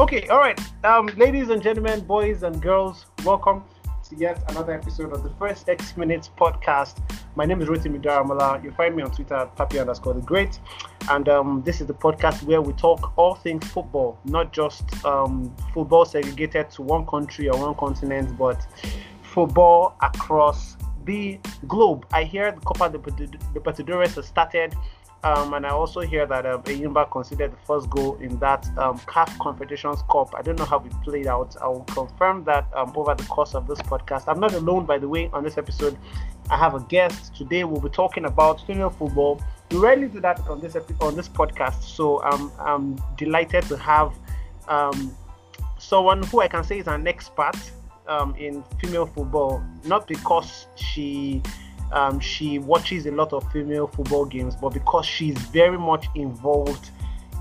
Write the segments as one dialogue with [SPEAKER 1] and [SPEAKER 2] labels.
[SPEAKER 1] Okay, all right. Um, ladies and gentlemen, boys and girls, welcome to yet another episode of the First X Minutes podcast. My name is Rotimi Daramola. You find me on Twitter at Papi underscore the Great. And um, this is the podcast where we talk all things football, not just um, football segregated to one country or one continent, but football across the globe. I hear the Copa de Libertadores has started um, and I also hear that um, Enyimba considered the first goal in that um, CAF Confederations Cup. I don't know how it played out. I will confirm that um, over the course of this podcast. I'm not alone, by the way, on this episode. I have a guest. Today we'll be talking about female football. We rarely do that on this epi- on this podcast, so um, I'm delighted to have um, someone who I can say is an expert um, in female football, not because she um, she watches a lot of female football games, but because she's very much involved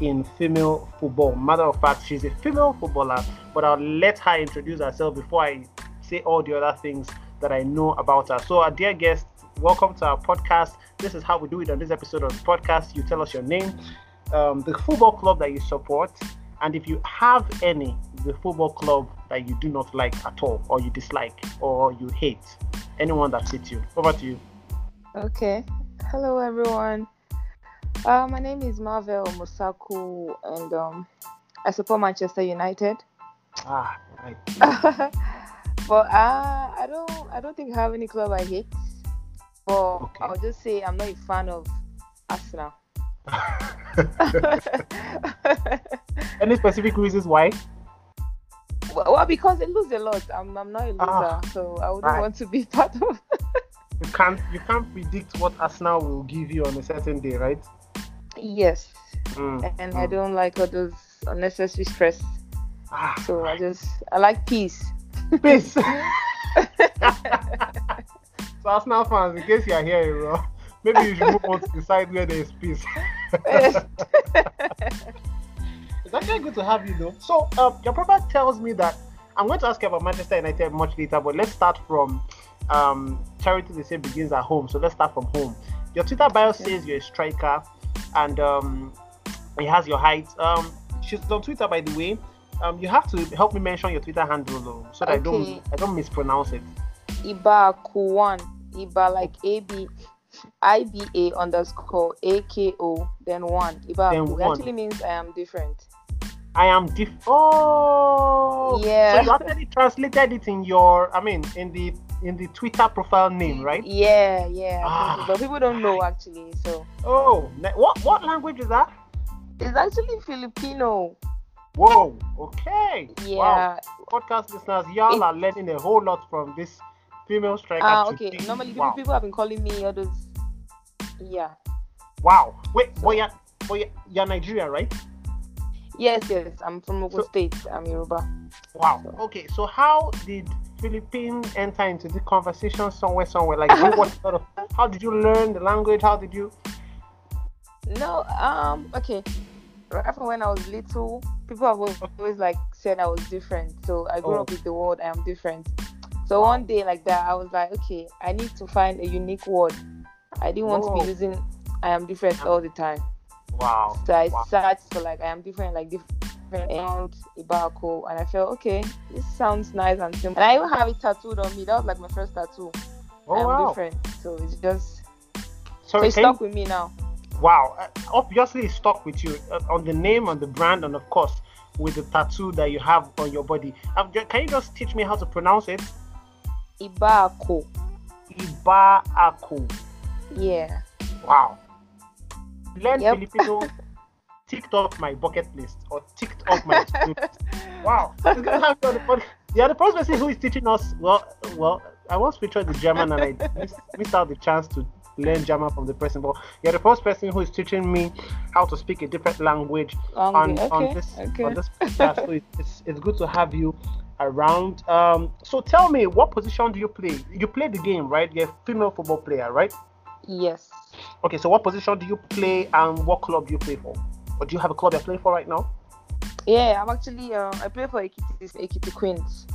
[SPEAKER 1] in female football. Matter of fact, she's a female footballer, but I'll let her introduce herself before I say all the other things that I know about her. So, our dear guest, welcome to our podcast. This is how we do it on this episode of the podcast. You tell us your name, um, the football club that you support, and if you have any, the football club that you do not like at all, or you dislike, or you hate anyone that fits you. Over to you.
[SPEAKER 2] Okay. Hello, everyone. Uh, my name is Marvel Mosaku, and um, I support Manchester United.
[SPEAKER 1] Ah, right.
[SPEAKER 2] but uh, I don't, I don't think I have any club I hate. But okay. I'll just say I'm not a fan of Arsenal.
[SPEAKER 1] any specific reasons why?
[SPEAKER 2] Well, because they lose a lot. I'm, I'm not a loser, ah, so I wouldn't right. want to be part of.
[SPEAKER 1] you can't you can't predict what Arsenal will give you on a certain day, right?
[SPEAKER 2] Yes. Mm, and mm. I don't like all those unnecessary stress. Ah, so right. I just I like peace.
[SPEAKER 1] Peace. so Arsenal fans, in case you are here, maybe you should move on to the side where there is peace. It's actually good to have you though. So um, your profile tells me that I'm going to ask you about Manchester United much later, but let's start from um, charity. They say begins at home, so let's start from home. Your Twitter bio says you're a striker, and um, it has your height. Um, she's on Twitter, by the way. Um, you have to help me mention your Twitter handle though, so that okay. I don't I don't mispronounce it.
[SPEAKER 2] Iba Kuwan. Iba like A B I B A underscore A K O then one. Iba then one. actually means I am different.
[SPEAKER 1] I am diff. Oh,
[SPEAKER 2] yeah.
[SPEAKER 1] So you actually translated it in your, I mean, in the in the Twitter profile name, right?
[SPEAKER 2] Yeah, yeah. Ah, but people don't know actually. So.
[SPEAKER 1] Oh, what what language is that?
[SPEAKER 2] It's actually Filipino.
[SPEAKER 1] Whoa. Okay.
[SPEAKER 2] Yeah.
[SPEAKER 1] Wow. Podcast listeners, y'all it, are learning a whole lot from this female striker.
[SPEAKER 2] Ah, okay. Normally, wow. people have been calling me all those. Yeah.
[SPEAKER 1] Wow. Wait, boy, you're, boy, you're Nigerian, right?
[SPEAKER 2] Yes, yes. I'm from Ogun so, State. I'm Yoruba.
[SPEAKER 1] Wow. So. Okay. So how did Philippines enter into the conversation somewhere, somewhere? Like, what sort of? How did you learn the language? How did you?
[SPEAKER 2] No. Um. Okay. Right from when I was little, people have always like said I was different. So I grew oh. up with the word I am different. So one day like that, I was like, okay, I need to find a unique word. I didn't want to be using I am different all the time.
[SPEAKER 1] Wow.
[SPEAKER 2] So I
[SPEAKER 1] wow.
[SPEAKER 2] searched for like I am different, like different and Ibako, and I felt okay, this sounds nice and simple. And I even have it tattooed on me. That was like my first tattoo.
[SPEAKER 1] Oh,
[SPEAKER 2] I am
[SPEAKER 1] wow.
[SPEAKER 2] different, so it's just so, so it's stuck with me now.
[SPEAKER 1] Wow, uh, obviously it's stuck with you uh, on the name, on the brand, and of course with the tattoo that you have on your body. Um, can you just teach me how to pronounce it?
[SPEAKER 2] Ibako.
[SPEAKER 1] Ibako.
[SPEAKER 2] Yeah.
[SPEAKER 1] Wow learn yep. Filipino, ticked off my bucket list or ticked off my Wow. Yeah, the first person who is teaching us, well, well, I once featured the German and I missed, missed out the chance to learn German from the person. But you're the first person who is teaching me how to speak a different language
[SPEAKER 2] um, on, okay,
[SPEAKER 1] on this okay. on this podcast. so it's, it's good to have you around. Um, so tell me, what position do you play? You play the game, right? You're a female football player, right?
[SPEAKER 2] Yes.
[SPEAKER 1] Okay, so what position do you play and what club do you play for? Or do you have a club you're playing for right now?
[SPEAKER 2] Yeah, I'm actually uh, I play for Ekiti, Ekiti Queens.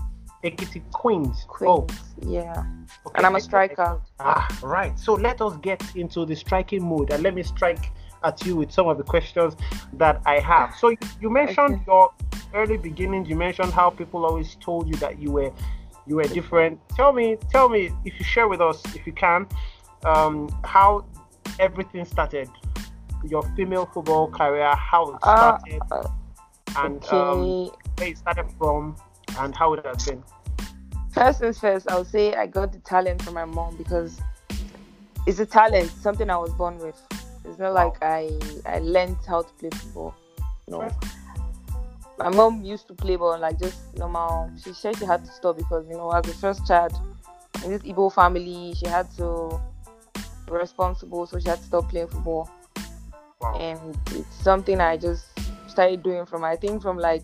[SPEAKER 1] Ekiti Queens.
[SPEAKER 2] Queens. Oh, yeah. Okay. And I'm a striker.
[SPEAKER 1] Ah, right. So let us get into the striking mode and let me strike at you with some of the questions that I have. So you, you mentioned okay. your early beginnings, you mentioned how people always told you that you were you were different. Tell me, tell me if you share with us, if you can, um, how everything started, your female football career, how it uh, started, uh, and um, okay. um, where it started from, and how it has been.
[SPEAKER 2] First things first, I'll say I got the talent from my mom because it's a talent, something I was born with. It's not like I I learned how to play football. No. My mom used to play ball like just normal. She said she had to stop because you know as the first child in this Igbo family, she had to responsible, so she had to stop playing football. Wow. And it's something I just started doing from I think from like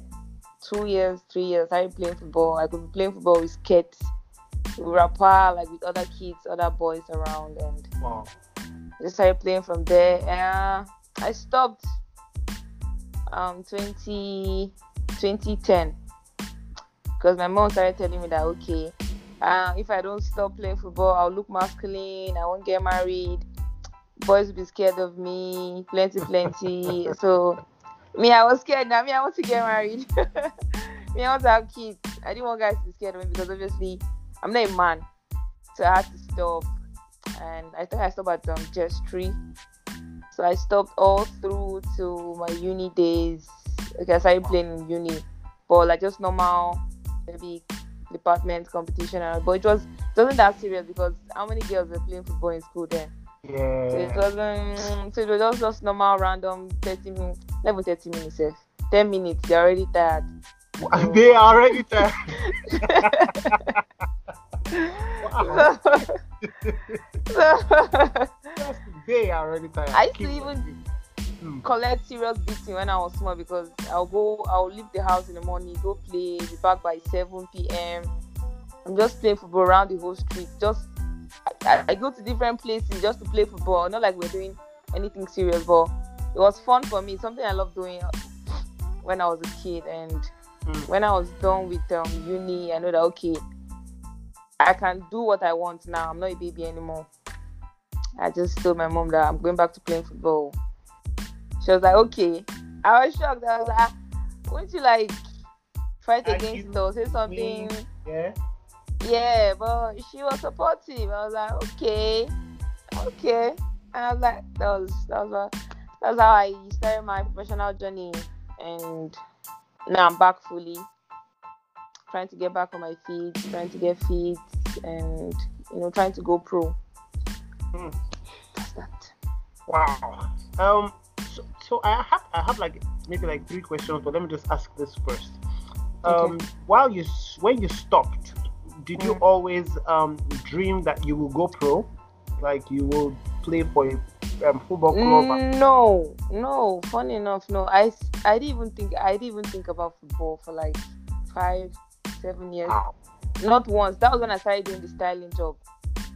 [SPEAKER 2] two years, three years. I started playing football. I could be playing football with kids, with rapper, like with other kids, other boys around, and wow just started playing from there. Uh, I stopped um 20, 2010 because my mom started telling me that okay, uh, if I don't stop playing football, I'll look masculine. I won't get married. Boys will be scared of me. Plenty, plenty. so me, I was scared. Now me, I want to get married. me, I want to have kids. I didn't want guys to be scared of me because obviously I'm not a man, so I had to stop and I think I stopped at um, just three. So I stopped all through to my uni days. Okay, I started playing in uni, but like just normal, maybe department competition, but it was it wasn't that serious because how many girls were playing football in school then?
[SPEAKER 1] Yeah. So
[SPEAKER 2] it wasn't. So it was just, just normal, random, thirty minutes, level thirty minutes. Eh? Ten minutes, they're already tired.
[SPEAKER 1] So... They are already tired.
[SPEAKER 2] wow. so,
[SPEAKER 1] they are already tired.
[SPEAKER 2] I used to even hmm. collect serious beating when I was small because I'll go, I'll leave the house in the morning, go play, be back by 7 p.m. I'm just playing football around the whole street. Just I, I, go to different places just to play football. Not like we're doing anything serious, but it was fun for me. Something I love doing when I was a kid. And mm. when I was done with um, uni, I know that okay, I can do what I want now. I'm not a baby anymore. I just told my mom that I'm going back to playing football. She was like, okay. I was shocked. I was like, ah, wouldn't you like fight against us, say something?
[SPEAKER 1] Me. Yeah.
[SPEAKER 2] Yeah, but she was supportive. I was like, okay, okay. And I was like, that was that was that's how I started my professional journey, and now I'm back fully trying to get back on my feet, trying to get fit, and you know, trying to go pro.
[SPEAKER 1] Mm. That's that. Wow. Um. So, I have I have like maybe like three questions, but let me just ask this first. Um, okay. while you when you stopped, did you mm. always um dream that you will go pro, like you will play for a um, football club?
[SPEAKER 2] No, no. Funny enough, no. I I didn't even think I didn't even think about football for like five seven years. Not once. That was when I started doing the styling job.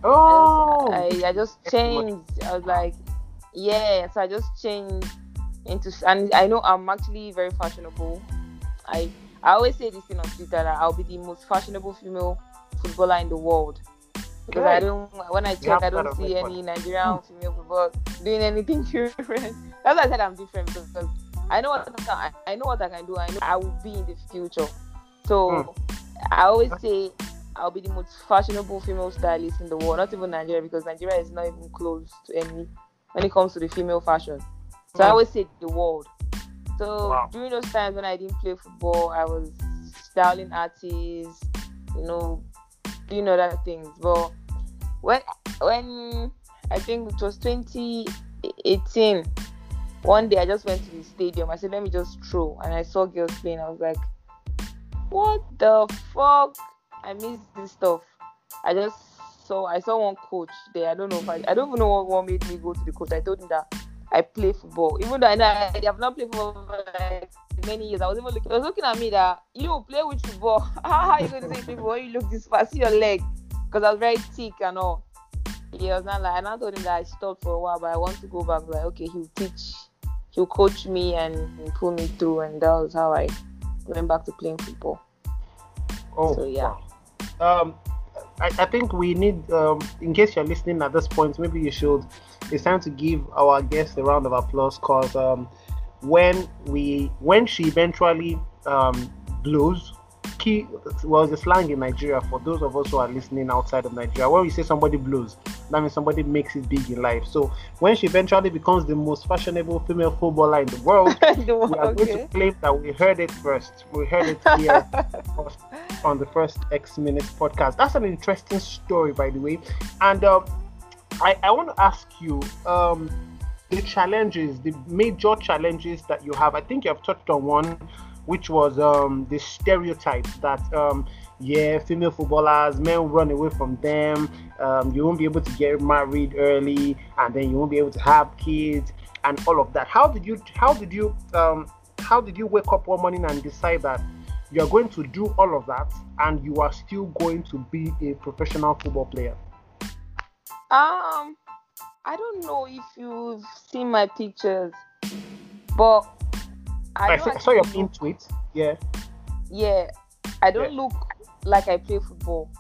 [SPEAKER 1] Oh.
[SPEAKER 2] I, I, I just changed. I was like, yeah. So I just changed into, and I know I'm actually very fashionable. I I always say this thing on Twitter that I'll be the most fashionable female footballer in the world. Because I don't, when I check, I don't see any Nigerian female football doing anything different. That's why I said I'm different because I know what I, I know what I can do. I know I will be in the future. So mm. I always say I'll be the most fashionable female stylist in the world, not even Nigeria, because Nigeria is not even close to any when it comes to the female fashion. So mm. I always say the world. So wow. during those times when I didn't play football, I was styling artists, you know, doing other things. But when when I think it was 2018, one day I just went to the stadium. I said, let me just throw, and I saw girls playing. I was like, what the fuck? I miss this stuff. I just saw I saw one coach there. I don't know if I I don't even know what, what made me go to the coach. I told him that I play football. Even though I know I, have not played football for like many years. I was even looking I was looking at me that you play with football. How are you going to say football when you look this fast? See your leg. Because I was very thick and all. He was not like and I told him that I stopped for a while, but I want to go back. Like, okay, he'll teach, he'll coach me and, and pull me through and that was how I went back to playing football.
[SPEAKER 1] Oh,
[SPEAKER 2] so yeah.
[SPEAKER 1] Wow. Um, I, I think we need, um, in case you're listening at this point, maybe you should. It's time to give our guest a round of applause because um, when we when she eventually um, blows. Key well, the slang in Nigeria for those of us who are listening outside of Nigeria. When we say somebody blows, that means somebody makes it big in life. So when she eventually becomes the most fashionable female footballer in the world,
[SPEAKER 2] The
[SPEAKER 1] we are going to claim that we heard it first. We heard it here first on the first X Minutes podcast. That's an interesting story, by the way. And um, I, I want to ask you um, the challenges, the major challenges that you have. I think you have touched on one, which was um, the stereotype that, um, yeah, female footballers, men run away from them. Um, you won't be able to get married early, and then you won't be able to have kids, and all of that. How did you? How did you? Um, how did you wake up one morning and decide that you are going to do all of that, and you are still going to be a professional football player?
[SPEAKER 2] Um, I don't know if you've seen my pictures, but I,
[SPEAKER 1] I, saw- I saw your pin tweet. Yeah.
[SPEAKER 2] Yeah, I don't
[SPEAKER 1] Yeah.
[SPEAKER 2] look like I play football.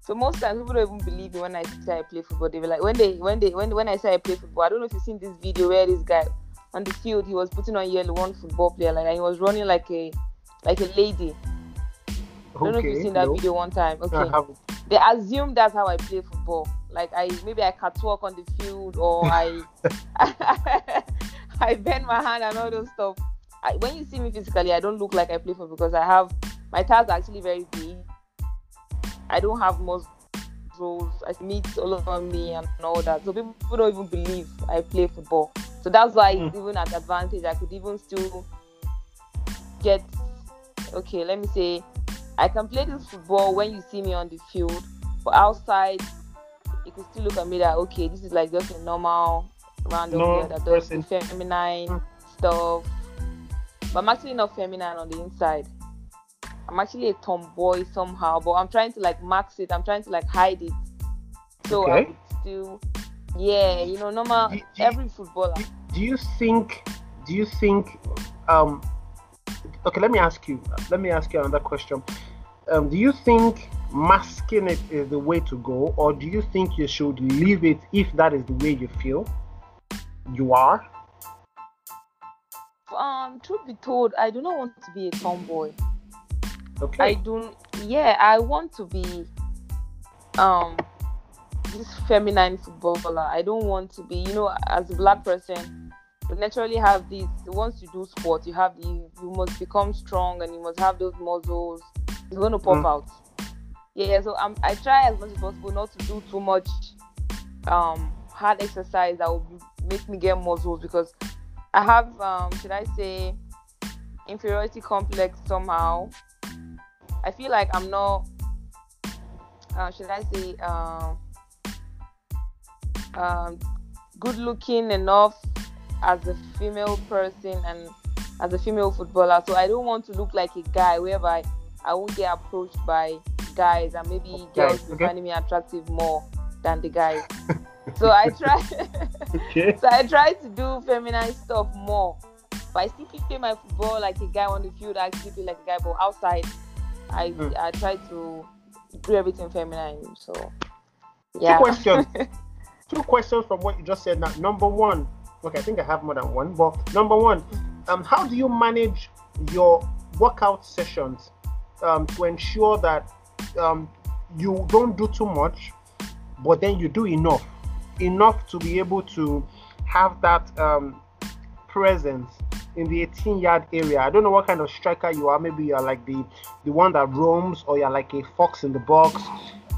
[SPEAKER 2] So most times people don't even believe me when I say I play football. They be like, when they when they when when I say I play football, I don't know if you've seen this video where this guy on the field he was putting on yellow one football player like and he was running like a like a lady. Okay, I don't know if you've seen that
[SPEAKER 1] no.
[SPEAKER 2] video one time. Okay. They assume that's how I play football. Like I maybe I catwalk on the field or I I bend my hand and all those stuff. I, when you see me physically, I don't look like I play football because I have my thighs are actually very big. I don't have muscles. I meat all over me and all that. So people, people don't even believe I play football. So that's why
[SPEAKER 1] Mm.
[SPEAKER 2] even at advantage, I could even still get okay. Let me say, I can play this football when you see me on the field, but outside, you could still look at me that okay, this is like just a normal random
[SPEAKER 1] Normal
[SPEAKER 2] girl that does
[SPEAKER 1] person.
[SPEAKER 2] feminine
[SPEAKER 1] Mm.
[SPEAKER 2] stuff. But I'm actually not feminine on the inside. I'm actually a tomboy somehow, but I'm trying to like max it. I'm trying to like hide it. So I
[SPEAKER 1] Okay.
[SPEAKER 2] could still, yeah, you know, normal.
[SPEAKER 1] Do- do-
[SPEAKER 2] every footballer.
[SPEAKER 1] do, do you think do you think um okay let me ask you let me ask you another question um, do you think masking it is the way to go or do you think you should leave it if that is the way you feel you are
[SPEAKER 2] Um, truth be told, I do not want to be a tomboy.
[SPEAKER 1] Okay.
[SPEAKER 2] I don't. Yeah, I want to be um this feminine footballer. I don't want to be. You know, as a black person, you naturally have this. Once you do sport, you have the. You must become strong and you must have those muscles. It's going to pop
[SPEAKER 1] Mm.
[SPEAKER 2] out. Yeah, so I'm, I try as much as possible not to do too much um hard exercise that will make me get muscles because I have um should I say inferiority complex somehow. I feel like I'm not. Uh, should I say um, good looking enough as a female person and as a female footballer? So I don't want to look like a guy whereby I won't get approached by guys and maybe
[SPEAKER 1] Okay,
[SPEAKER 2] girls will
[SPEAKER 1] okay.
[SPEAKER 2] finding me attractive more than the guys. so I try.
[SPEAKER 1] okay
[SPEAKER 2] So I try to do feminine stuff more. But I still play my football like a guy on the field. I still play like a guy, but outside, I
[SPEAKER 1] Mm.
[SPEAKER 2] I try to do everything feminine. So yeah.
[SPEAKER 1] two questions two questions from what you just said now number one okay i think i have more than one but number one um how do you manage your workout sessions um to ensure that um you don't do too much but then you do enough enough to be able to have that um presence in the 18 yard area. I don't know what kind of striker you are. Maybe you're like the the one that roams or you're like a fox in the box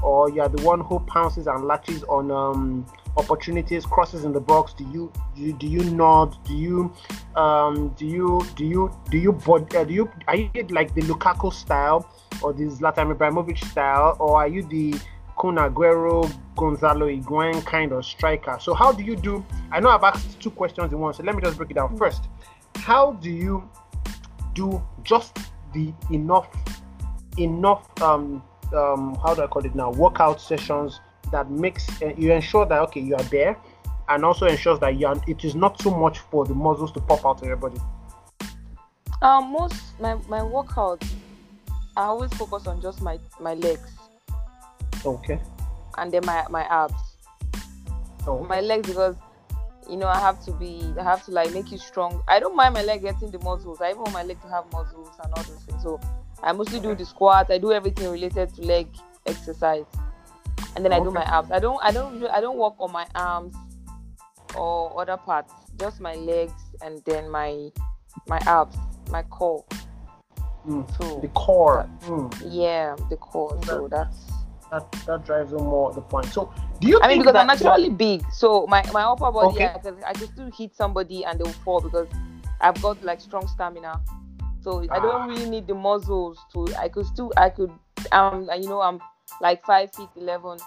[SPEAKER 1] or you're the one who pounces and latches on um, opportunities, crosses in the box? Do you do you, do you nod? Do you um, do you do you do you bod- uh, do you are you like the Lukaku style or the Zlatan Ibrahimovic style, or are you the Kun Aguero, Gonzalo Higuain kind of striker? So how do you do? I know I've asked two questions in one, so let me just break it down. First, how do you do just the enough enough um um how do I call it now workout sessions that makes uh, you ensure that okay you are there and also ensures that you are, it is not too much for the muscles to pop out of your body.
[SPEAKER 2] Um, most my my workouts, I always focus on just my my legs
[SPEAKER 1] Okay.
[SPEAKER 2] and then my my abs.
[SPEAKER 1] Oh,
[SPEAKER 2] My legs because you know, I have to be, I have to like make it strong. I don't mind my leg getting the muscles. I even want my leg to have muscles and all those things. So I mostly do the squats. I do everything related to leg exercise, and then I do my abs. I don't, I don't, I don't work on my arms or other parts. Just my legs and then my my abs, my core.
[SPEAKER 1] Mm. So the core. Mm.
[SPEAKER 2] Yeah, the core. So that's
[SPEAKER 1] that that drives home more the point. So do you?
[SPEAKER 2] I mean, because I'm naturally big, so my my upper body, okay. yeah, I can still hit somebody and they'll fall because I've got like strong stamina. So ah. I don't ah. really need the muscles to. I could still, I could, um, you know, I'm like five feet eleven,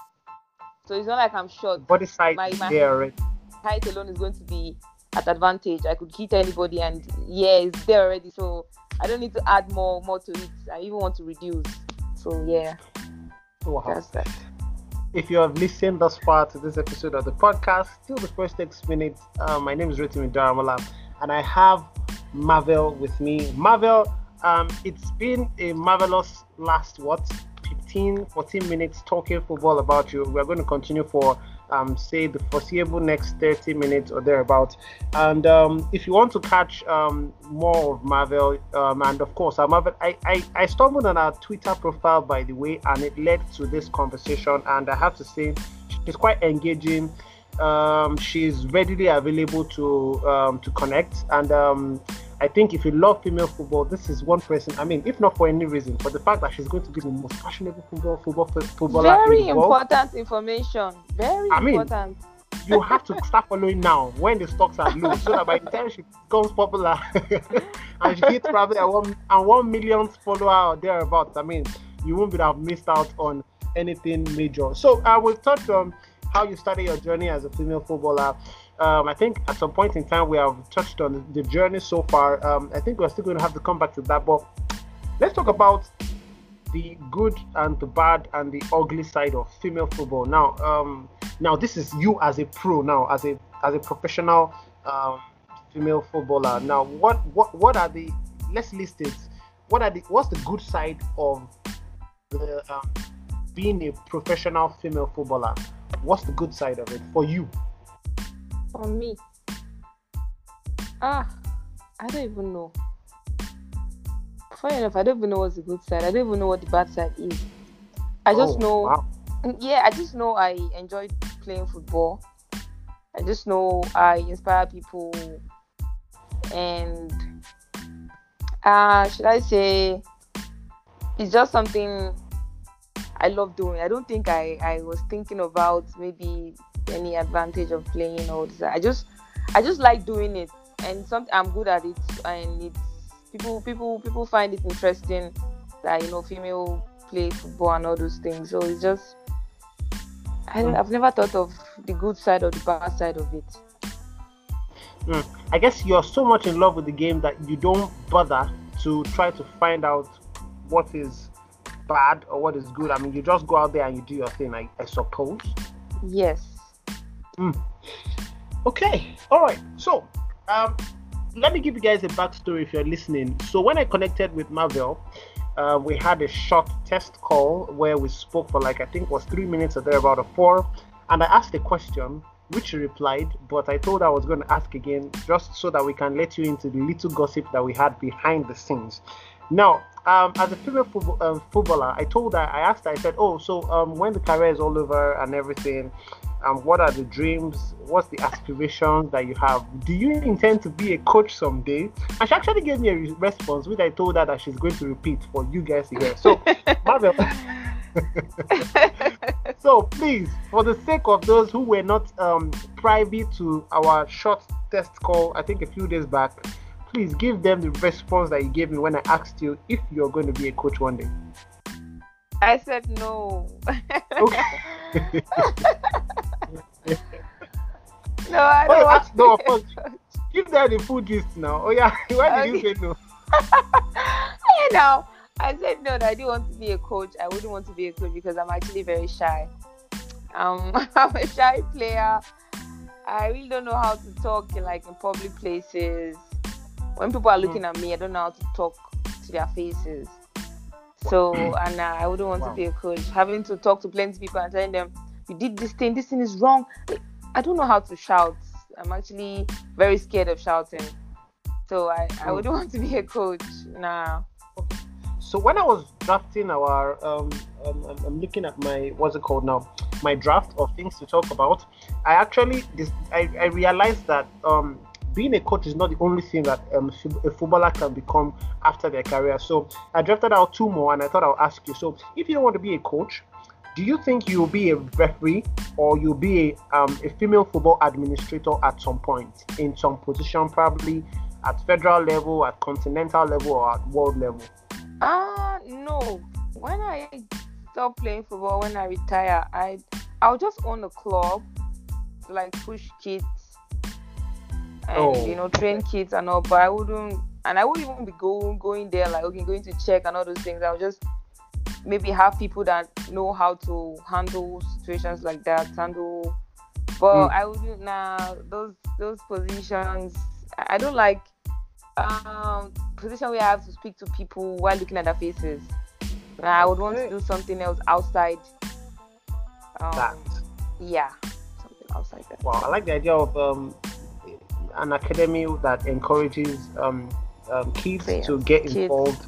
[SPEAKER 2] so it's not like I'm short.
[SPEAKER 1] Body size my, my there, right?
[SPEAKER 2] Height alone is going to be at advantage. I could hit anybody, and yeah, it's there already. So I don't need to add more more to it. I even want to reduce. So yeah. Wow. That's that.
[SPEAKER 1] If you have listened thus far to this episode of the podcast, till the first six minutes, uh, my name is Rotimi Daramola, and I have Marvel with me. Marvel, um, it's been a marvelous last what 15, 14 minutes talking football about you. We're going to continue for um, say the foreseeable next 30 minutes or thereabout. And um, if you want to catch um, more of Marvel, um, and of course, uh, Marvel, I, I, I stumbled on our Twitter profile by the way, and it led to this conversation. And I have to say, she's quite engaging. Um, she's readily available to um, to connect and I think if you love female football, this is one person. I mean, if not for any reason, for the fact that she's going to be the most fashionable football football footballer.
[SPEAKER 2] Very
[SPEAKER 1] in
[SPEAKER 2] important information. Very I
[SPEAKER 1] important. Mean, you have to start following now when the stocks are low, so that by the time she becomes popular and she hits probably a one and one million follower or thereabouts, I mean, you won't be have missed out on anything major. So I will touch on how you started your journey as a female footballer um, I think at some point in time we have touched on the journey so far. Um, I think we're still going to have to come back to that, but let's talk about the good and the bad and the ugly side of female football. Now, um, now this is you as a pro now, as a as a professional um, female footballer. Now, what what what are the let's list it. What are the what's the good side of the um, being a professional female footballer? What's the good side of it for you?
[SPEAKER 2] For me, ah, I don't even know. Funny enough, I don't even know what's the good side. I don't even know what the bad side is. I just oh, know, wow. yeah, I just know I enjoy playing football. I just know I inspire people, and uh, should I say, it's just something I love doing. I don't think I, I was thinking about maybe any advantage of playing or this. I just I just like doing it and something I'm good at it and it's people people people find it interesting that you know female play football and all those things. So it's just I, mm. never thought of the good side or the bad side of it.
[SPEAKER 1] Mm. I guess you're so much in love with the game that you don't bother to try to find out what is bad or what is good. I mean, you just go out there and you do your thing. I, I suppose.
[SPEAKER 2] Yes.
[SPEAKER 1] Mm. Okay, all right. So, um, let me give you guys a backstory if you're listening. So, when I connected with Marvel, uh, we had a short test call where we spoke for like I think was three minutes or thereabout or four, and I asked a question which she replied, but I told I was going to ask again just so that we can let you into the little gossip that we had behind the scenes. Now, um, as a female uh, footballer, I told her, I asked her, I said, Oh, so um, when the career is all over and everything, um, what are the dreams? What's the aspirations that you have? Do you intend to be a coach someday? And she actually gave me a re- response, which I told her that she's going to repeat for you guys to hear. So, Marvel. so please, for the sake of those who were not um, privy to our short test call, I think a few days back, please give them the response that you gave me when I asked you if you're going to be a coach one day.
[SPEAKER 2] I said no. Okay. no, I don't want no.
[SPEAKER 1] Give them the full gist now. Oh yeah, why did okay. you say no?
[SPEAKER 2] you know, I said no. That I didn't want to be a coach. I wouldn't want to be a coach because I'm actually very shy. Um, I'm a shy player. I really don't know how to talk in like in public places. When people are looking mm. at me, I don't know how to talk to their faces. So, and uh, I wouldn't want wow. to be a coach. Having to talk to plenty of people and telling them, you did this thing, this thing is wrong. I don't know how to shout. I'm actually very scared of shouting. So I, I
[SPEAKER 1] Mm.
[SPEAKER 2] wouldn't want to be a coach. Nah.
[SPEAKER 1] So when I was drafting our, um, um, I'm- I'm looking at my what's it called now, my draft of things to talk about. I actually this, I, I realized that um, being a coach is not the only thing that um, a footballer can become after their career. So I drafted out two more, and I thought I'll ask you. So if you don't want to be a coach, do you think you'll be a referee or you'll be a, um, a female football administrator at some point in some position, probably at federal level, at continental level, or at world level?
[SPEAKER 2] Ah, no. When I stop playing football, when I retire, I I'll just own a club, like push kids, and
[SPEAKER 1] Oh,
[SPEAKER 2] you know train kids and all. But I wouldn't, and I wouldn't even be going going there like okay, going to check and all those things. I'll just maybe have people that know how to handle situations like that, handle. But
[SPEAKER 1] Mm.
[SPEAKER 2] I wouldn't now those those positions. I don't like um position where I have to speak to people while looking at their faces. I would want to do something else outside. Um,
[SPEAKER 1] That.
[SPEAKER 2] Yeah, something outside that.
[SPEAKER 1] Wow, I like the idea of um, an academy that encourages um, um, kids
[SPEAKER 2] Players,
[SPEAKER 1] to get
[SPEAKER 2] kids.
[SPEAKER 1] involved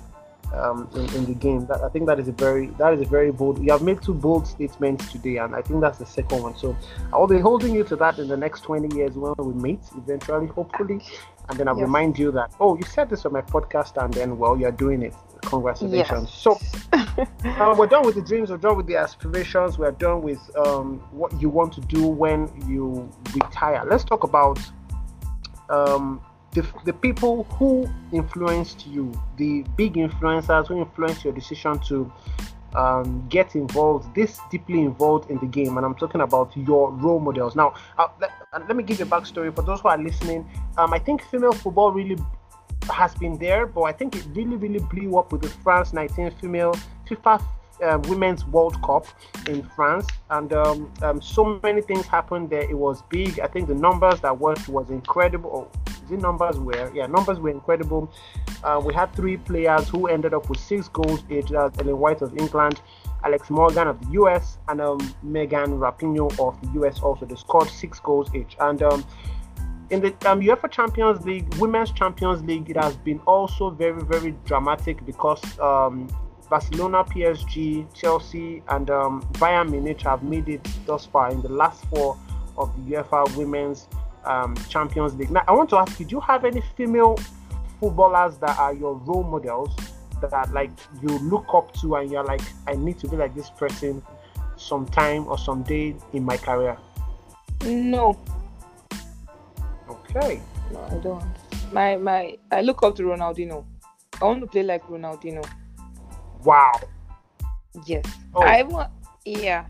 [SPEAKER 1] um, in, in the game. That I think that is a very that is a very bold. You have made two bold statements today, and I think that's the second one. So I will be holding you to that in the next twenty years when we meet eventually, hopefully, and then I'll
[SPEAKER 2] Yes.
[SPEAKER 1] remind you that oh, you said this on my podcast, and then well, you're doing it. Congratulations.
[SPEAKER 2] Yes.
[SPEAKER 1] So uh, we're done with the dreams. We're done with the aspirations. We're done with um, what you want to do when you retire. Let's talk about um, the, the people who influenced you, the big influencers who influenced your decision to um, get involved, this deeply involved in the game. And I'm talking about your role models. Now, uh, let, uh, let me give you a backstory for those who are listening. Um, I think female football really has been there, but I think it really, really blew up with the France 19 female FIFA uh, Women's World Cup in France, and um, um, so many things happened there. It was big. I think the numbers that worked was incredible. Oh, the numbers were yeah, numbers were incredible. Uh, we had three players who ended up with six goals each. That's Ellen White of England, Alex Morgan of the US, and um, Megan Rapinoe of the US. Also, they scored six goals each, and um, in the um, UEFA Champions League, Women's Champions League, it has been also very, very dramatic because um, Barcelona, PSG, Chelsea, and um, Bayern Munich have made it thus far in the last four of the UEFA Women's um, Champions League. Now, I want to ask you: Do you have any female footballers that are your role models that like you look up to, and you're like, I need to be like this person sometime or someday in my career?
[SPEAKER 2] No,
[SPEAKER 1] Okay.
[SPEAKER 2] no, I don't. My my, I look up to Ronaldinho. I want to play like Ronaldinho.
[SPEAKER 1] Wow.
[SPEAKER 2] Yes.
[SPEAKER 1] Oh.
[SPEAKER 2] I want. Yeah.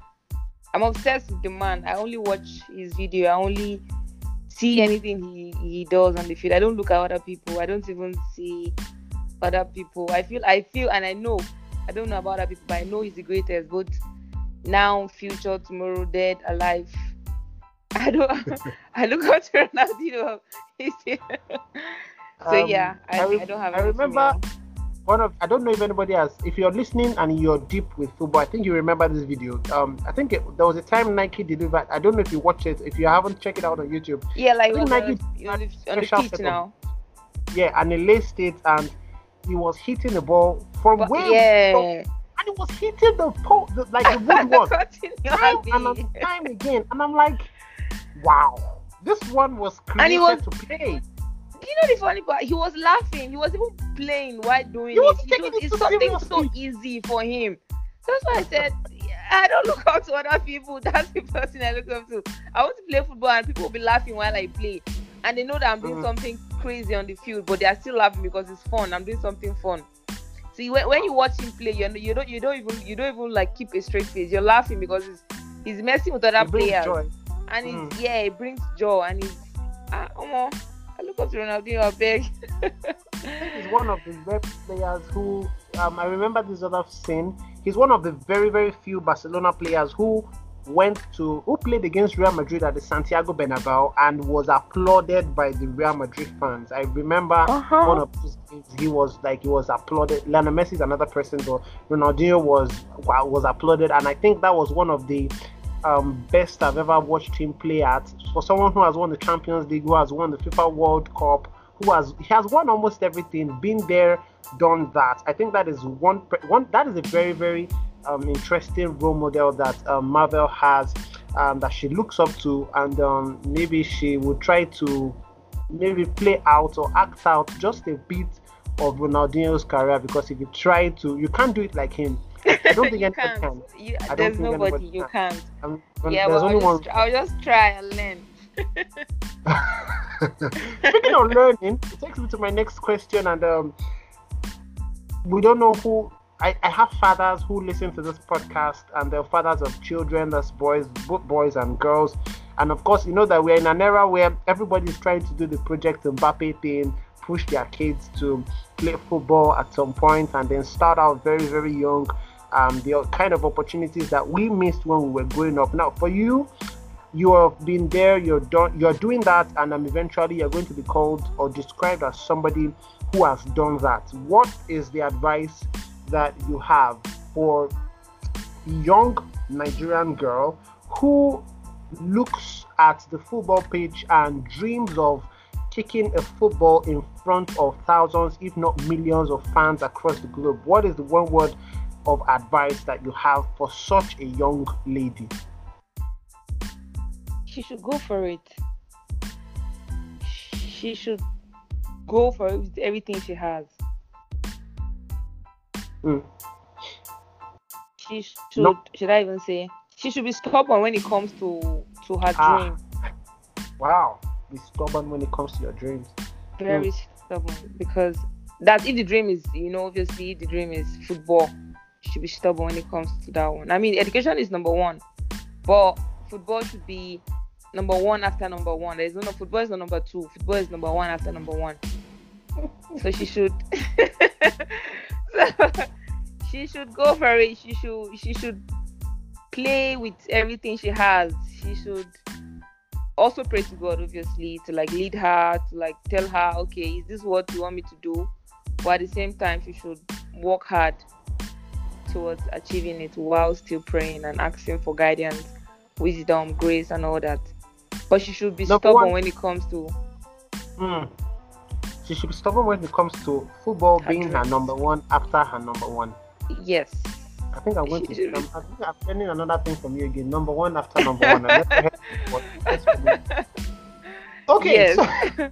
[SPEAKER 2] I'm obsessed with the man. I only watch his video. I only see anything he, he does on the field. I don't look at other people. I don't even see other people. I feel I feel and I know. I don't know about other people, but I know he's the greatest. But now, future, tomorrow, dead, alive. I don't. I look up to Ronaldinho. Here. so
[SPEAKER 1] Um,
[SPEAKER 2] yeah, I,
[SPEAKER 1] I re-
[SPEAKER 2] I don't have.
[SPEAKER 1] I remember
[SPEAKER 2] female.
[SPEAKER 1] One of I don't know if anybody has. If you're listening and you're deep with football, I think you remember this video. Um, I think it, there was a time Nike delivered. I don't know if you watch it. If you haven't, check it out on YouTube.
[SPEAKER 2] Yeah, like
[SPEAKER 1] think
[SPEAKER 2] on the,
[SPEAKER 1] Nike
[SPEAKER 2] on the, on the pitch now.
[SPEAKER 1] Yeah, and he laced it, and he was hitting the ball from
[SPEAKER 2] But
[SPEAKER 1] where,
[SPEAKER 2] yeah.
[SPEAKER 1] and he was hitting the pole, the, like the woodwork, time and time again. And I'm like, wow, this one was created
[SPEAKER 2] was-
[SPEAKER 1] to play.
[SPEAKER 2] You know the funny part? He was laughing. He was even playing while doing it.
[SPEAKER 1] it
[SPEAKER 2] it's something so easy for him. That's why I said I don't look up to other people. That's the person I look up to. I want to play football and people will be laughing while I play. And they know that I'm doing
[SPEAKER 1] Mhm.
[SPEAKER 2] something crazy on the field, but they are still laughing because it's fun. I'm doing something fun. See, when, when you watch him play, you you don't you don't even you don't even like keep a straight face. You're laughing because he's he's messing with other players.
[SPEAKER 1] joy.
[SPEAKER 2] and
[SPEAKER 1] Mm.
[SPEAKER 2] it's yeah, it brings joy and it's ah, omo, I look to Ronaldinho, I beg.
[SPEAKER 1] He's one of the best players who um, I remember this other scene. He's one of the very, very few Barcelona players who went to who played against Real Madrid at the Santiago Bernabeu and was applauded by the Real Madrid fans. I remember
[SPEAKER 2] Uh-huh.
[SPEAKER 1] one of those games, he was like he was applauded. Lionel Messi is another person, but Ronaldinho was was applauded, and I think that was one of the um, best I've ever watched him play at. For someone who has won the Champions League, who has won the FIFA World Cup, who has he has won almost everything, been there, done that. I think that is one one that is a very very um, interesting role model that um, Marvel has um, that she looks up to, and um, maybe she would try to maybe play out or act out just a bit of Ronaldinho's career because if you try to, you can't do it like him. I don't think
[SPEAKER 2] anyone can. You, there's nobody you can. can't. Um, yeah, well, I'll just, I'll just try and learn.
[SPEAKER 1] Speaking of learning, it takes me to my next question, and um, we don't know who. I, I have fathers who listen to this podcast, and they're fathers of children, that's boys, both boys and girls. And of course, you know that we're in an era where everybody's trying to do the Project Mbappe thing, push their kids to play football at some point, and then start out very, very young. Um, the kind of opportunities that we missed when we were growing up. Now, for you, you have been there, you're done, you're doing that, and um, eventually you're going to be called or described as somebody who has done that. What is the advice that you have for young Nigerian girl who looks at the football pitch and dreams of kicking a football in front of thousands, if not millions, of fans across the globe? What is the one word of advice that you have for such a young lady?
[SPEAKER 2] She should go for it. She should go for everything she has.
[SPEAKER 1] Mm.
[SPEAKER 2] She should. Nope. Should I even say? She should be stubborn when it comes to to her ah. dream.
[SPEAKER 1] Wow, be stubborn when it comes to your dreams.
[SPEAKER 2] Very mm. stubborn because that if the dream is, you know, obviously the dream is football. Should be stubborn when it comes to that one. I mean, education is number one, but football should be number one after number one. There's no football is not number two. Football is number one after number one. so she should so, she should go for it. She should she should play with everything she has. She should also pray to God, obviously, to like lead her, to like tell her, okay, is this what you want me to do? But at the same time, she should work hard towards achieving it while still praying and asking for guidance, wisdom, grace, and all that. But she should be Number stubborn one. when it comes to.
[SPEAKER 1] Mm she should be stubborn when it comes to football being her number one after her number one.
[SPEAKER 2] Yes.
[SPEAKER 1] I think I'm going to. Um, I think I'm learning another thing from you again. Number one after number one. okay. Yes. So,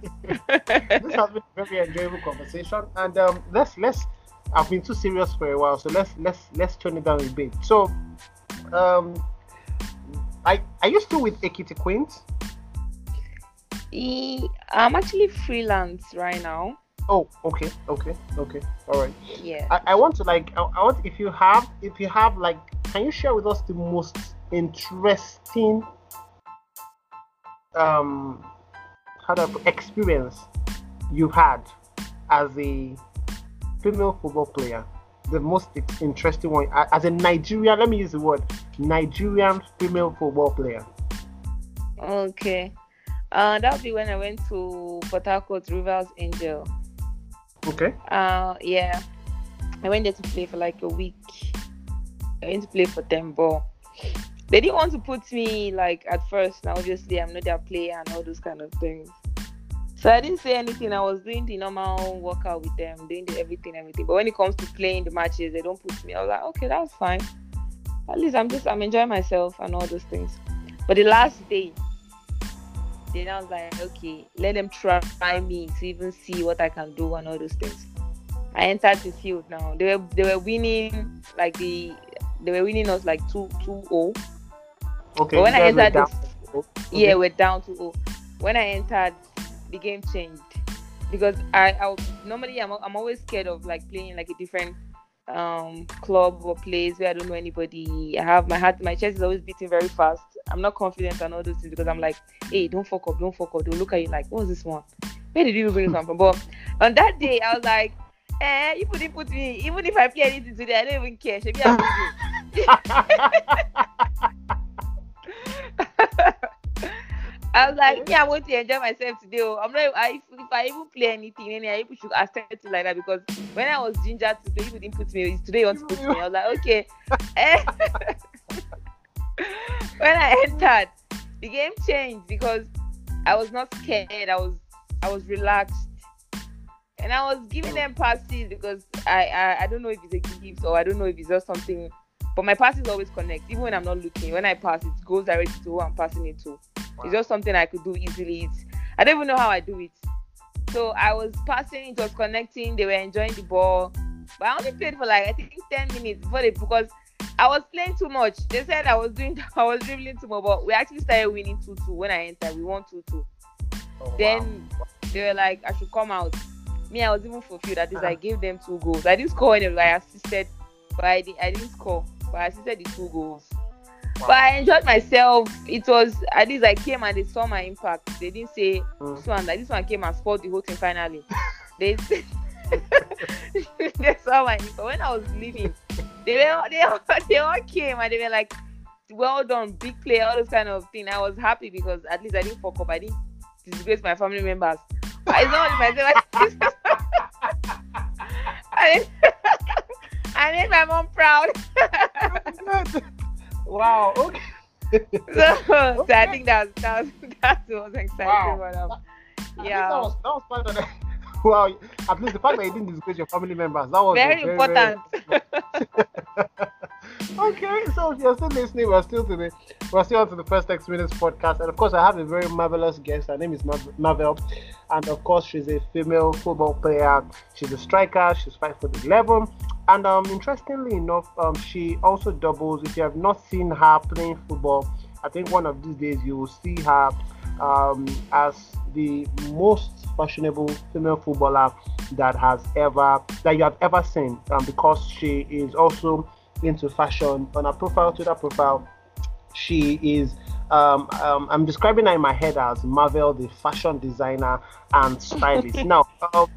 [SPEAKER 1] this has been a very enjoyable conversation, and um, let's let's. I've been too serious for a while, so let's let's let's turn it down a bit. So, um, I I used to with Ekiti Queens.
[SPEAKER 2] I'm actually freelance right now.
[SPEAKER 1] Oh, okay, okay, okay. All right.
[SPEAKER 2] Yeah.
[SPEAKER 1] I, I want to like I, I want if you have if you have like can you share with us the most interesting um how I put, experience you've had as a female football player? The most interesting one as a Nigerian. Let me use the word Nigerian female football player.
[SPEAKER 2] Okay. Uh, that would be when I went to Port Harcourt Rivers Angel.
[SPEAKER 1] Okay.
[SPEAKER 2] Uh, yeah, I went there to play for like a week. I went to play for them, but they didn't want to put me like at first. Now, obviously, I'm not their player and all those kind of things. So I didn't say anything. I was doing the normal workout with them, doing the everything, everything. But when it comes to playing the matches, they don't put me. I was like, okay, that's fine. At least I'm just I'm enjoying myself and all those things. But the last day, then I was like, okay, let them try me to even see what I can do and all those things. I entered the field now. They were they were winning like the they were winning us like two two
[SPEAKER 1] oh. Okay.
[SPEAKER 2] But when I entered this, okay. yeah, we're down to oh. When I entered, the game changed because I, I normally I'm, I'm always scared of like playing like a different um club or place where I don't know anybody. I have my heart, my chest is always beating very fast. I'm not confident and all those things because I'm like, hey, don't fuck up, don't fuck up. They'll look at you like, what's this one? Where did you bring this one from? But on that day, I was like, eh, you didn't put me, even if I play anything today, I don't even care. Should be I was like, yeah, I want to enjoy myself today. Oh. I'm not. I, if I even play anything, any people should accept it like that because when I was ginger to play, people didn't put me. Today you want to put me. I was like, okay. when I entered, the game changed because I was not scared. I was I was relaxed. And I was giving them passes because I, I I don't know if it's a gift or I don't know if it's just something but my passes always connect. Even when I'm not looking, when I pass it goes directly to who I'm passing it to. Wow. It's just something I could do easily. It's, I don't even know how I do it. So I was passing, it was connecting, they were enjoying the ball. But I only played for like I think 10 minutes before they because I was playing too much. They said I was doing I was dribbling too much, but we actually started winning 2-2 when I entered. We won 2-2. Oh, then wow. they were like, I should come out. Me, I was even fulfilled. At least uh-huh. I gave them two goals. I didn't score any, I assisted, but I, did, I didn't score. But I assisted the two goals. But I enjoyed myself. It was at least I came and they saw my impact. They didn't say mm. this one like this one came and scored the whole thing finally. they said they saw my impact. When I was leaving, they were they, they all came and they were like, Well done, big play, all those kind of thing. I was happy because at least I didn't fuck up. I didn't disgrace my family members. I not only myself. I made my mom proud.
[SPEAKER 1] Wow. Okay.
[SPEAKER 2] so, so I think that that was that was exciting. Wow.
[SPEAKER 1] That, yeah. That was that was part of the wow. At least the fact that you didn't disgrace your family members that was
[SPEAKER 2] very, very important. Very...
[SPEAKER 1] okay, so if you're still listening, we're still to the we're still on to the first X Minutes podcast, and of course, I have a very marvelous guest. Her name is Marvel, and of course, she's a female football player. She's a striker. She's five foot eleven. And um, interestingly enough, um, she also doubles. If you have not seen her playing football, I think one of these days you will see her um, as the most fashionable female footballer that has ever that you have ever seen. Um, because she is also into fashion. On her profile, Twitter profile, she is. Um, um, I'm describing her in my head as Marvel, the fashion designer and stylist. now, um,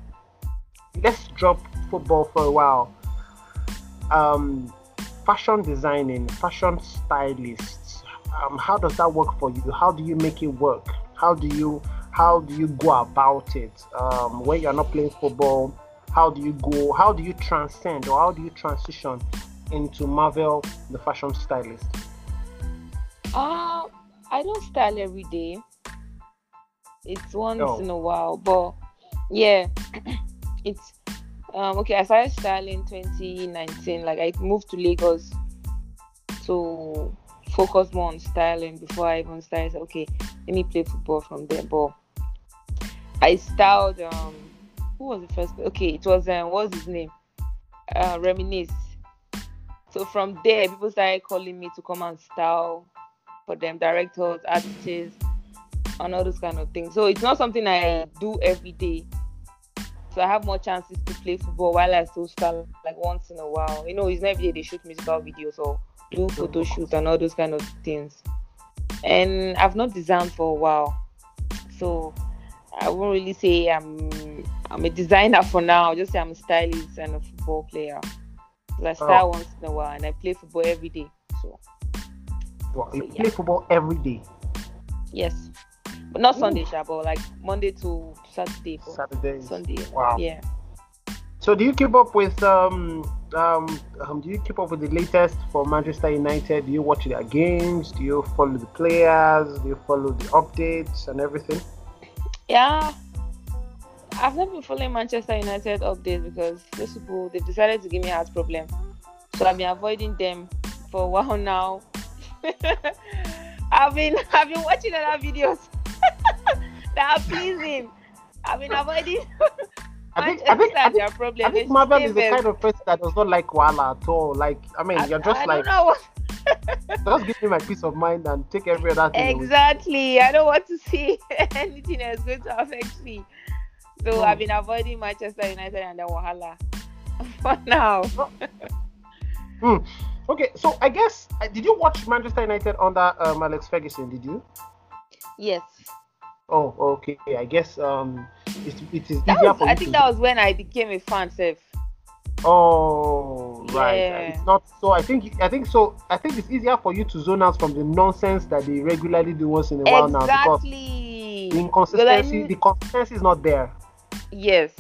[SPEAKER 1] let's drop football for a while um, fashion designing, fashion stylists. Um, how does that work for you? How do you make it work? How do you how do you go about it um, when you're not playing football? How do you go? How do you transcend or how do you transition into Marvel, the fashion stylist?
[SPEAKER 2] Uh, I don't style every day. It's once oh. in a while, but yeah, it's um, okay, I started styling 2019. Like I moved to Lagos to focus more on styling before I even started. Okay, let me play football from there. But I styled. Um, who was the first? Okay, it was um, what's his name? Uh, Reminisce. So from there, people started calling me to come and style for them, directors, artists, and all those kind of things. So it's not something I do every day so I have more chances to play football while I still style like once in a while. You know, it's not every day they shoot musical videos or do photo shoots and all those kind of things. And I've not designed for a while, so I won't really say I'm I'm a designer for now. Just say I'm a stylist and a football player. I style oh. once in a while and I play football every day. So,
[SPEAKER 1] well, you so, play yeah. football every day.
[SPEAKER 2] Yes but not Ooh. Sunday, sha, but like Monday to Saturday.
[SPEAKER 1] Saturday.
[SPEAKER 2] Sunday.
[SPEAKER 1] Wow.
[SPEAKER 2] Yeah.
[SPEAKER 1] So do you keep up with um, um, um do you keep up with the latest for Manchester United? Do you watch their games? Do you follow the players? Do you follow the updates and everything?
[SPEAKER 2] Yeah. I've not been following Manchester United updates because those people they've decided to give me a heart problem. So I've been avoiding them for a while now. I've been I've been watching other videos that are pleasing. I mean, avoiding.
[SPEAKER 1] I think I think I think, problem. I think Marvel is the kind of person that does not like Wahala at all. Like I mean, I, you're just like just give me my peace of mind and take every other thing.
[SPEAKER 2] Exactly. I don't want to see anything that's going to affect me. So hmm. I've been avoiding Manchester United and the Wahala for now.
[SPEAKER 1] hmm. Okay, so I guess uh, did you watch Manchester United under um, Alex Ferguson? Did you?
[SPEAKER 2] Yes.
[SPEAKER 1] Oh, okay. I guess um, it, it is
[SPEAKER 2] that
[SPEAKER 1] easier
[SPEAKER 2] was, I think that was when I became a fan, Seth.
[SPEAKER 1] Oh, right. Yeah. It's not so. I think I think so. I think it's easier for you to zone out from the nonsense that they regularly do once in a while
[SPEAKER 2] exactly.
[SPEAKER 1] now because the inconsistency, the consistency is not there.
[SPEAKER 2] Yes.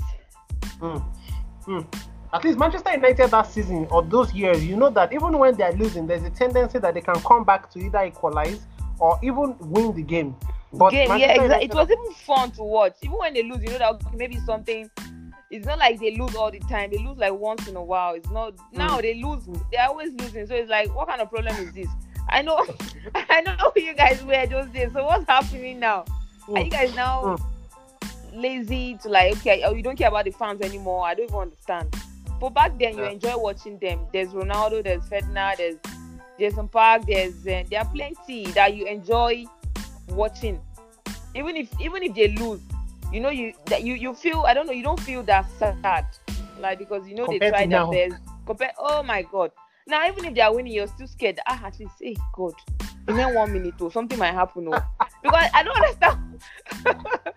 [SPEAKER 1] Mm. Mm. at least Manchester United that season or those years, you know that even when they're losing, there's a tendency that they can come back to either equalize or even win the game.
[SPEAKER 2] But game, yeah, exactly. It was even fun to watch. Even when they lose, you know that maybe something. It's not like they lose all the time. They lose like once in a while. It's not now mm. they lose. They're always losing. So it's like, what kind of problem is this? I know, I know who you guys were those days. So what's happening now? Are you guys now mm. Lazy to like okay? Oh, you don't care about the fans anymore. I don't even understand. But back then, you enjoy watching them. There's Ronaldo, there's Ferdinand, there's Ji-sung Park, there's uh, there are plenty that you enjoy watching. Even if even if they lose, you know you that you you feel I don't know you don't feel that sad like because you know Compared they tried their best. Compare oh my god. Now even if they are winning, you're still scared. Ah, at least hey God, in one minute or something might happen. Oh. because I don't understand.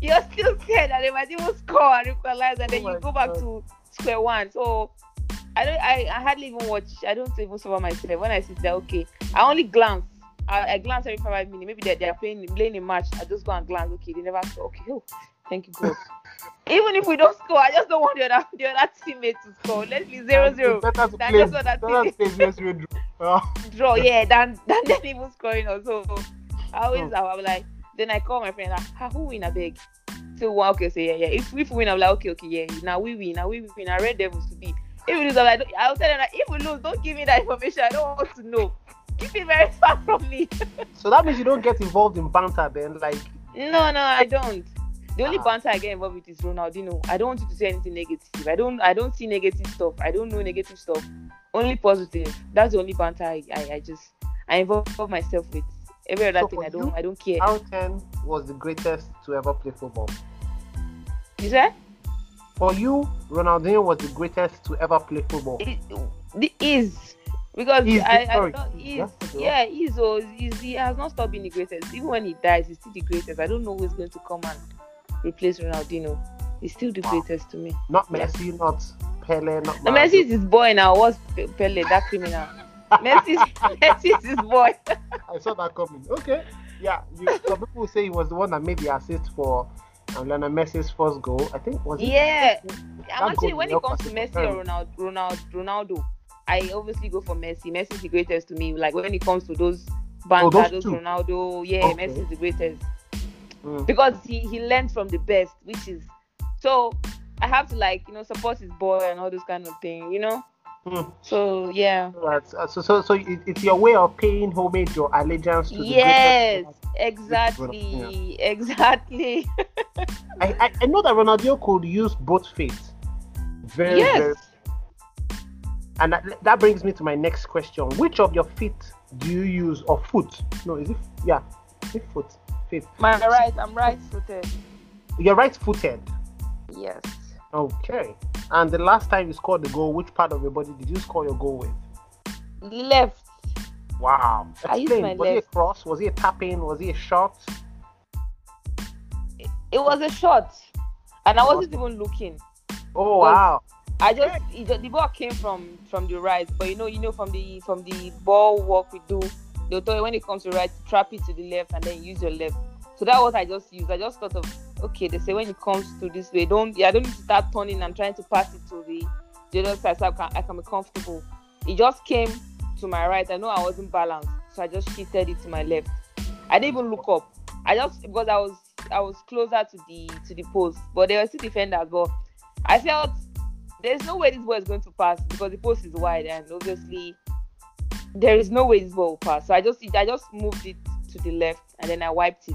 [SPEAKER 2] you're still scared that they might even score and equalize, and then oh you go back God. to square one. So I don't. I, I hardly even watch. I don't even suffer myself when I sit there. Okay, I only glance. I, I glance every five minutes. Maybe they're, they're playing playing a match. I just go and glance. Okay, they never score. Okay, oh, thank you God. even if we don't score, I just don't want the other the other teammate to score. Let's be zero zero. Play, just that better zero draw. draw. Yeah, than than them even scoring. Also, I always oh. I'm like. Then I call my friend like, ah, who win a big? So well, okay, say yeah, yeah. If we win, I'm like, okay, okay, yeah. Now we win. Now we win. I Red Devils to be. If we lose, I'm like, I'll tell them that if we lose, don't give me that information. I don't want to know. Keep it very far from me.
[SPEAKER 1] so that means you don't get involved in banter then, like.
[SPEAKER 2] No, no, I don't. The only ah. banter I get involved with is Ronaldinho. I don't want you to say anything negative. I don't. I don't see negative stuff. I don't know negative stuff. Only positive. That's the only banter I, I, I just I involve myself with. Every other so thing I don't you, I don't care.
[SPEAKER 1] Alton was the greatest to ever play football.
[SPEAKER 2] You said?
[SPEAKER 1] For you, Ronaldinho was the greatest to ever play football. It,
[SPEAKER 2] it is because he's I, I thought he's yeah he's, he's he has not stopped being the greatest. Even when he dies, he's still the greatest. I don't know who's going to come and replace Ronaldinho. He's still the wow. greatest to me.
[SPEAKER 1] Not Messi, yeah. not Pele, not.
[SPEAKER 2] No, Messi is his boy now. What's Pele? That criminal. Messi, Messi is his boy.
[SPEAKER 1] I saw that coming. Okay, yeah. You, some people say he was the one that made the assist for and Lionel Messi's first goal. I think it was
[SPEAKER 2] yeah. I'm actually when it comes to Messi or Ronaldo, Ronaldo, Ronaldo, I obviously go for Messi. Messi is the greatest to me. Like when it comes to those banter, oh, those, Ronaldo, yeah, okay. Messi is the greatest mm. because he he learned from the best, which is so. I have to like you know support his boy and all those kind of thing, you know. Mm. So yeah.
[SPEAKER 1] Right. So so so it's your way of paying homage or allegiance to
[SPEAKER 2] yes, exactly, yeah. exactly.
[SPEAKER 1] I, I, I know that Ronaldo could use both feet. Very yes. very. And that, that brings me to my next question: Which of your feet do you use, or foot? No, is it? Yeah, is it foot? Feet.
[SPEAKER 2] My right. I'm right-footed.
[SPEAKER 1] You're right-footed.
[SPEAKER 2] Yes.
[SPEAKER 1] Okay. And the last time you scored the goal, which part of your body did you score your goal with?
[SPEAKER 2] Left.
[SPEAKER 1] Wow. Explain. was left. it a cross? Was it a tapping? Was it a shot?
[SPEAKER 2] It, it was a shot. And I wasn't even looking.
[SPEAKER 1] Oh wow.
[SPEAKER 2] I just, just the ball came from from the right, but you know, you know, from the from the ball work we do, they'll tell you when it comes to right, trap it to the left and then use your left. So that was I just used. I just thought of okay. They say when it comes to this way, don't I don't need to start turning and trying to pass it to the the other side so I can, I can be comfortable. It just came to my right. I know I wasn't balanced, so I just shifted it to my left. I didn't even look up. I just because I was I was closer to the to the post, but there were still defenders. But I felt there's no way this ball is going to pass because the post is wide and obviously there is no way this ball will pass. So I just I just moved it to the left and then I wiped it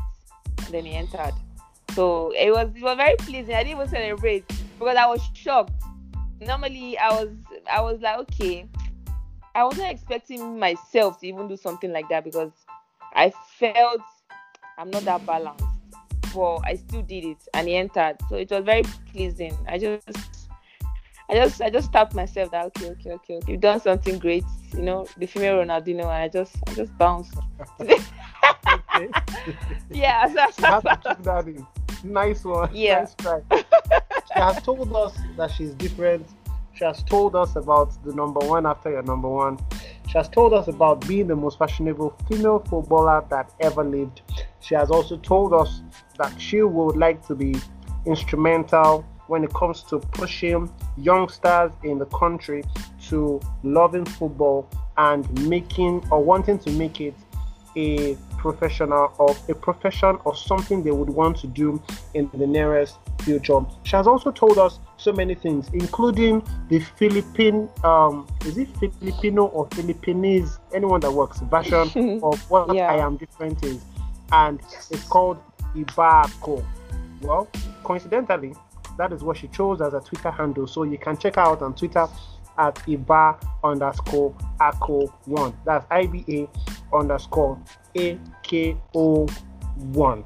[SPEAKER 2] and then he entered. So it was it was very pleasing. I didn't even celebrate because I was shocked. Normally I was I was like, okay. I wasn't expecting myself to even do something like that because I felt I'm not that balanced. But I still did it and he entered. So it was very pleasing. I just I just I just tapped myself that okay, okay, okay, okay. You've done something great, you know, the female Ronaldinho and I just I just bounced. yeah, that's,
[SPEAKER 1] have to keep that in. Nice one. Yeah. Nice try. she has told us that she's different. She has told us about the number one after your number one. She has told us about being the most fashionable female footballer that ever lived. She has also told us that she would like to be instrumental when it comes to pushing youngsters in the country to loving football and making or wanting to make it a professional or a profession or something they would want to do in the nearest future. She has also told us so many things, including the Philippine, um, is it Filipino or Philippinese, anyone that works, version of what yeah. I am different is. And it's called Ibako. Well, coincidentally, that is what she chose as a Twitter handle. So you can check out on Twitter at Iba underscore Ako one. That's IBA underscore AKO one.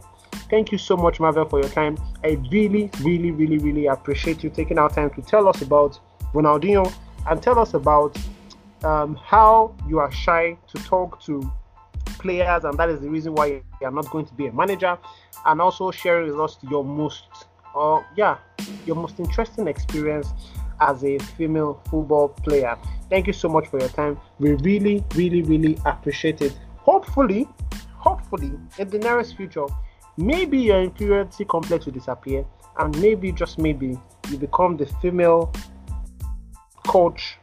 [SPEAKER 1] Thank you so much, Marvel, for your time. I really, really, really, really appreciate you taking our time to tell us about Ronaldinho and tell us about um, how you are shy to talk to players, and that is the reason why you are not going to be a manager, and also sharing with us your most, uh, yeah, your most interesting experience as a female football player. Thank you so much for your time. We really, really, really appreciate it. Hopefully, hopefully, in the nearest future, maybe your inferiority complex will disappear, and maybe, just maybe, you become the female coach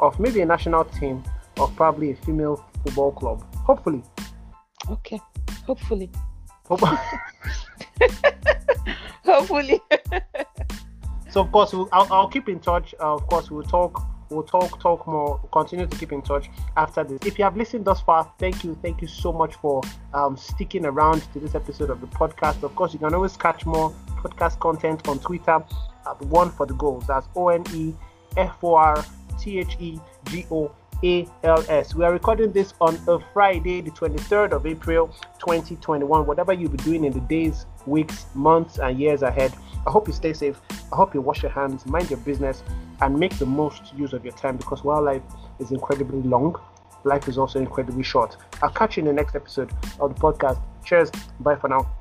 [SPEAKER 1] of maybe a national team or probably a female football club. Hopefully.
[SPEAKER 2] Okay. Hopefully. Hopefully.
[SPEAKER 1] so of course, we'll, I'll, I'll keep in touch. Uh, of course, we'll talk we'll talk talk more continue to keep in touch after this if you have listened thus far thank you thank you so much for um, sticking around to this episode of the podcast of course you can always catch more podcast content on twitter at one for the goals that's o-n-e-f-o-r-t-h-e-g-o ALS. We are recording this on a Friday, the 23rd of April 2021. Whatever you'll be doing in the days, weeks, months, and years ahead, I hope you stay safe. I hope you wash your hands, mind your business, and make the most use of your time because while life is incredibly long, life is also incredibly short. I'll catch you in the next episode of the podcast. Cheers. Bye for now.